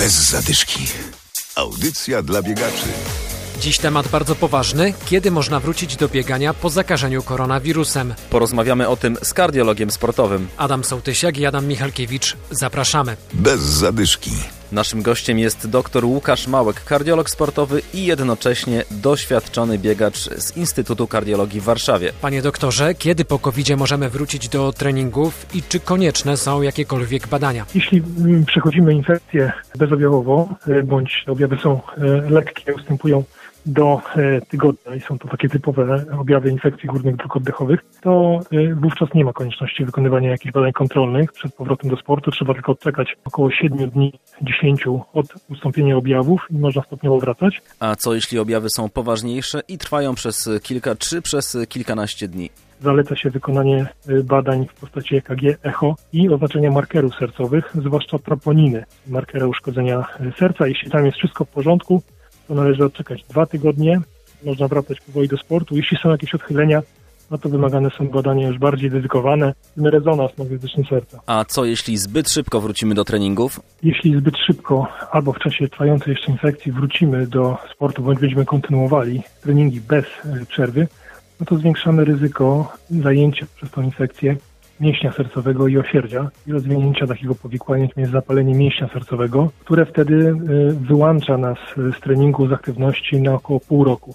Bez zadyszki. Audycja dla biegaczy. Dziś temat bardzo poważny. Kiedy można wrócić do biegania po zakażeniu koronawirusem? Porozmawiamy o tym z kardiologiem sportowym. Adam Sołtysiak i Adam Michalkiewicz. Zapraszamy. Bez zadyszki. Naszym gościem jest dr Łukasz Małek, kardiolog sportowy i jednocześnie doświadczony biegacz z Instytutu Kardiologii w Warszawie. Panie doktorze, kiedy po covid możemy wrócić do treningów i czy konieczne są jakiekolwiek badania? Jeśli mm, przechodzimy infekcję bezobjawowo, e, bądź objawy są e, lekkie, ustępują do e, tygodnia i są to takie typowe objawy infekcji górnych dróg oddechowych, to e, wówczas nie ma konieczności wykonywania jakichś badań kontrolnych przed powrotem do sportu. Trzeba tylko odczekać około 7 dni, 10 od ustąpienia objawów i można stopniowo wracać. A co jeśli objawy są poważniejsze i trwają przez kilka czy przez kilkanaście dni? Zaleca się wykonanie e, badań w postaci EKG, echo i oznaczenia markerów sercowych, zwłaszcza troponiny, markera uszkodzenia serca. Jeśli tam jest wszystko w porządku, to należy odczekać dwa tygodnie. Można wracać powoli do sportu. Jeśli są jakieś odchylenia, no to wymagane są badania już bardziej dedykowane, rezonans magnetyczny serca. A co jeśli zbyt szybko wrócimy do treningów? Jeśli zbyt szybko albo w czasie trwającej jeszcze infekcji wrócimy do sportu, bądź będziemy kontynuowali treningi bez e, przerwy, no to zwiększamy ryzyko zajęcia przez tą infekcję mięśnia sercowego i osierdzia i rozwinięcia takiego powikłania, jakim jest zapalenie mięśnia sercowego, które wtedy y, wyłącza nas z treningu, z aktywności na około pół roku.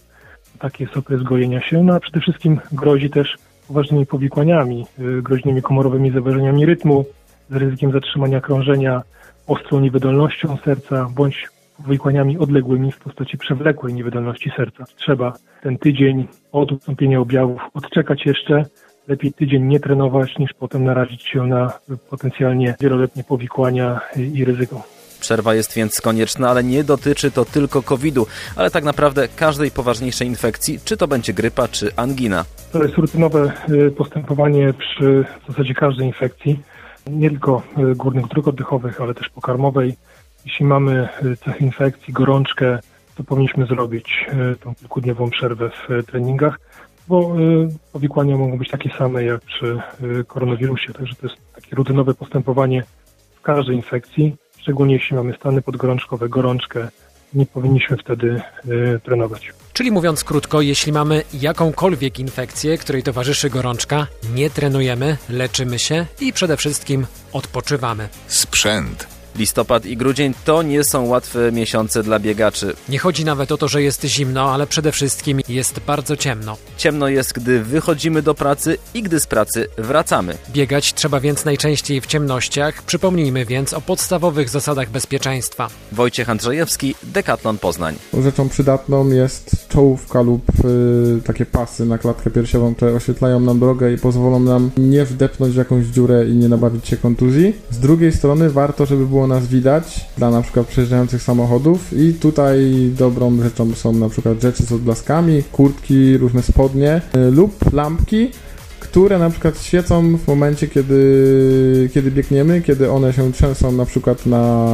Taki jest okres gojenia się, no a przede wszystkim grozi też poważnymi powikłaniami, y, groźnymi komorowymi zaburzeniami rytmu, z ryzykiem zatrzymania krążenia, ostrą niewydolnością serca, bądź powikłaniami odległymi w postaci przewlekłej niewydolności serca. Trzeba ten tydzień od ustąpienia objawów odczekać jeszcze, lepiej tydzień nie trenować, niż potem narazić się na potencjalnie wieloletnie powikłania i ryzyko. Przerwa jest więc konieczna, ale nie dotyczy to tylko COVID-u, ale tak naprawdę każdej poważniejszej infekcji, czy to będzie grypa, czy angina. To jest rutynowe y, postępowanie przy w zasadzie każdej infekcji, nie tylko y, górnych dróg oddechowych, ale też pokarmowej. Jeśli mamy y, cech infekcji, gorączkę, to powinniśmy zrobić tą kilkudniową przerwę w treningach bo y, powikłania mogą być takie same jak przy y, koronawirusie, także to jest takie rutynowe postępowanie w każdej infekcji, szczególnie jeśli mamy stany podgorączkowe, gorączkę, nie powinniśmy wtedy y, trenować. Czyli mówiąc krótko, jeśli mamy jakąkolwiek infekcję, której towarzyszy gorączka, nie trenujemy, leczymy się i przede wszystkim odpoczywamy. Sprzęt Listopad i grudzień to nie są łatwe miesiące dla biegaczy. Nie chodzi nawet o to, że jest zimno, ale przede wszystkim jest bardzo ciemno. Ciemno jest, gdy wychodzimy do pracy i gdy z pracy wracamy. Biegać trzeba więc najczęściej w ciemnościach. Przypomnijmy więc o podstawowych zasadach bezpieczeństwa. Wojciech Andrzejewski, Decathlon Poznań. Rzeczą przydatną jest czołówka lub y, takie pasy na klatkę piersiową, które oświetlają nam drogę i pozwolą nam nie wdepnąć w jakąś dziurę i nie nabawić się kontuzji. Z drugiej strony warto, żeby było nas widać dla na przykład przejeżdżających samochodów i tutaj dobrą rzeczą są na przykład rzeczy z odblaskami, kurtki, różne spodnie y, lub lampki, które na przykład świecą w momencie, kiedy, kiedy biegniemy, kiedy one się trzęsą na przykład na,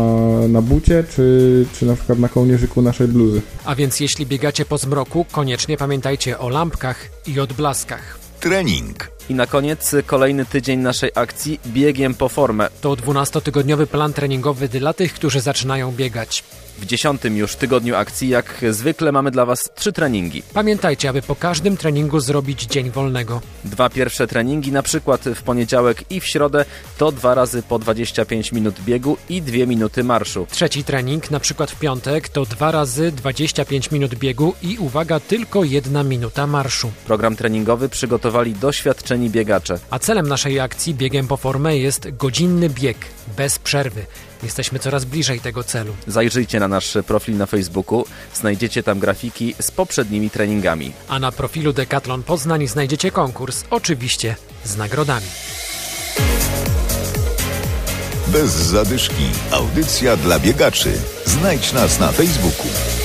na bucie, czy, czy na przykład na kołnierzyku naszej bluzy. A więc jeśli biegacie po zmroku, koniecznie pamiętajcie o lampkach i odblaskach. Trening. I na koniec kolejny tydzień naszej akcji biegiem po formę. To 12-tygodniowy plan treningowy dla tych, którzy zaczynają biegać. W dziesiątym już tygodniu akcji, jak zwykle, mamy dla Was trzy treningi. Pamiętajcie, aby po każdym treningu zrobić dzień wolnego. Dwa pierwsze treningi, na przykład w poniedziałek i w środę, to dwa razy po 25 minut biegu i dwie minuty marszu. Trzeci trening, na przykład w piątek, to dwa razy 25 minut biegu i uwaga, tylko jedna minuta marszu. Program treningowy przygotowali doświadczeni biegacze. A celem naszej akcji biegiem po formę jest godzinny bieg, bez przerwy. Jesteśmy coraz bliżej tego celu. Zajrzyjcie na nasz profil na Facebooku, znajdziecie tam grafiki z poprzednimi treningami. A na profilu Decathlon Poznań znajdziecie konkurs, oczywiście z nagrodami. Bez zadyszki. Audycja dla biegaczy. Znajdź nas na Facebooku.